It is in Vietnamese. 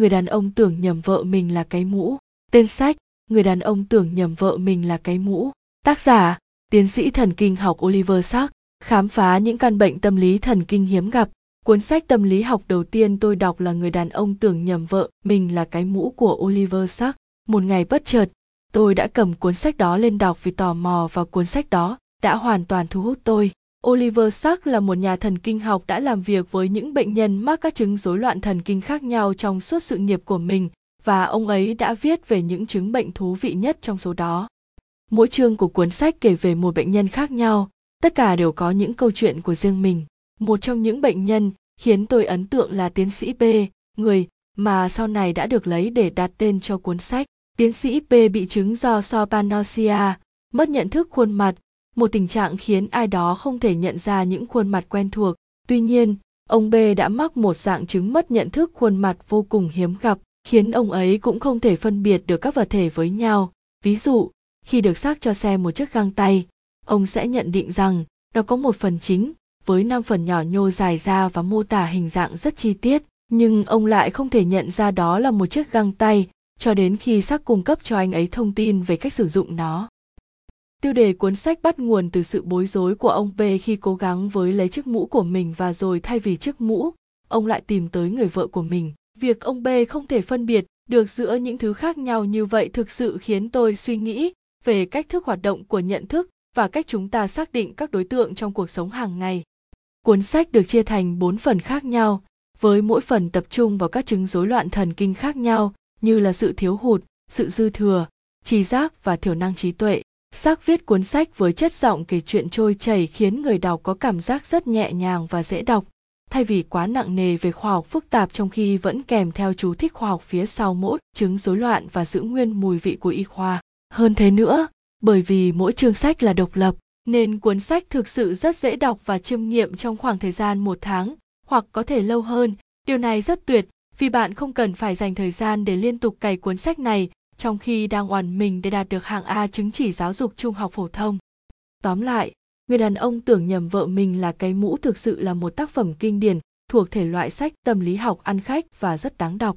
người đàn ông tưởng nhầm vợ mình là cái mũ. Tên sách, người đàn ông tưởng nhầm vợ mình là cái mũ. Tác giả, tiến sĩ thần kinh học oliver sark khám phá những căn bệnh tâm lý thần kinh hiếm gặp. Cuốn sách tâm lý học đầu tiên tôi đọc là người đàn ông tưởng nhầm vợ mình là cái mũ của oliver sark một ngày bất chợt, tôi đã cầm cuốn sách đó lên đọc vì tò mò và cuốn sách đó đã hoàn toàn thu hút tôi. Oliver Sacks là một nhà thần kinh học đã làm việc với những bệnh nhân mắc các chứng rối loạn thần kinh khác nhau trong suốt sự nghiệp của mình và ông ấy đã viết về những chứng bệnh thú vị nhất trong số đó. Mỗi chương của cuốn sách kể về một bệnh nhân khác nhau, tất cả đều có những câu chuyện của riêng mình. Một trong những bệnh nhân khiến tôi ấn tượng là tiến sĩ B, người mà sau này đã được lấy để đặt tên cho cuốn sách. Tiến sĩ P bị chứng do sopanosia, mất nhận thức khuôn mặt, một tình trạng khiến ai đó không thể nhận ra những khuôn mặt quen thuộc. Tuy nhiên, ông B đã mắc một dạng chứng mất nhận thức khuôn mặt vô cùng hiếm gặp, khiến ông ấy cũng không thể phân biệt được các vật thể với nhau. Ví dụ, khi được xác cho xem một chiếc găng tay, ông sẽ nhận định rằng nó có một phần chính với năm phần nhỏ nhô dài ra và mô tả hình dạng rất chi tiết, nhưng ông lại không thể nhận ra đó là một chiếc găng tay cho đến khi xác cung cấp cho anh ấy thông tin về cách sử dụng nó. Tiêu đề cuốn sách bắt nguồn từ sự bối rối của ông P khi cố gắng với lấy chiếc mũ của mình và rồi thay vì chiếc mũ, ông lại tìm tới người vợ của mình. Việc ông B không thể phân biệt được giữa những thứ khác nhau như vậy thực sự khiến tôi suy nghĩ về cách thức hoạt động của nhận thức và cách chúng ta xác định các đối tượng trong cuộc sống hàng ngày. Cuốn sách được chia thành 4 phần khác nhau, với mỗi phần tập trung vào các chứng rối loạn thần kinh khác nhau như là sự thiếu hụt, sự dư thừa, trí giác và thiểu năng trí tuệ. Sắc viết cuốn sách với chất giọng kể chuyện trôi chảy khiến người đọc có cảm giác rất nhẹ nhàng và dễ đọc, thay vì quá nặng nề về khoa học phức tạp trong khi vẫn kèm theo chú thích khoa học phía sau mỗi chứng rối loạn và giữ nguyên mùi vị của y khoa. Hơn thế nữa, bởi vì mỗi chương sách là độc lập, nên cuốn sách thực sự rất dễ đọc và chiêm nghiệm trong khoảng thời gian một tháng, hoặc có thể lâu hơn. Điều này rất tuyệt vì bạn không cần phải dành thời gian để liên tục cày cuốn sách này trong khi đang oằn mình để đạt được hạng A chứng chỉ giáo dục trung học phổ thông. Tóm lại, người đàn ông tưởng nhầm vợ mình là cái mũ thực sự là một tác phẩm kinh điển thuộc thể loại sách tâm lý học ăn khách và rất đáng đọc.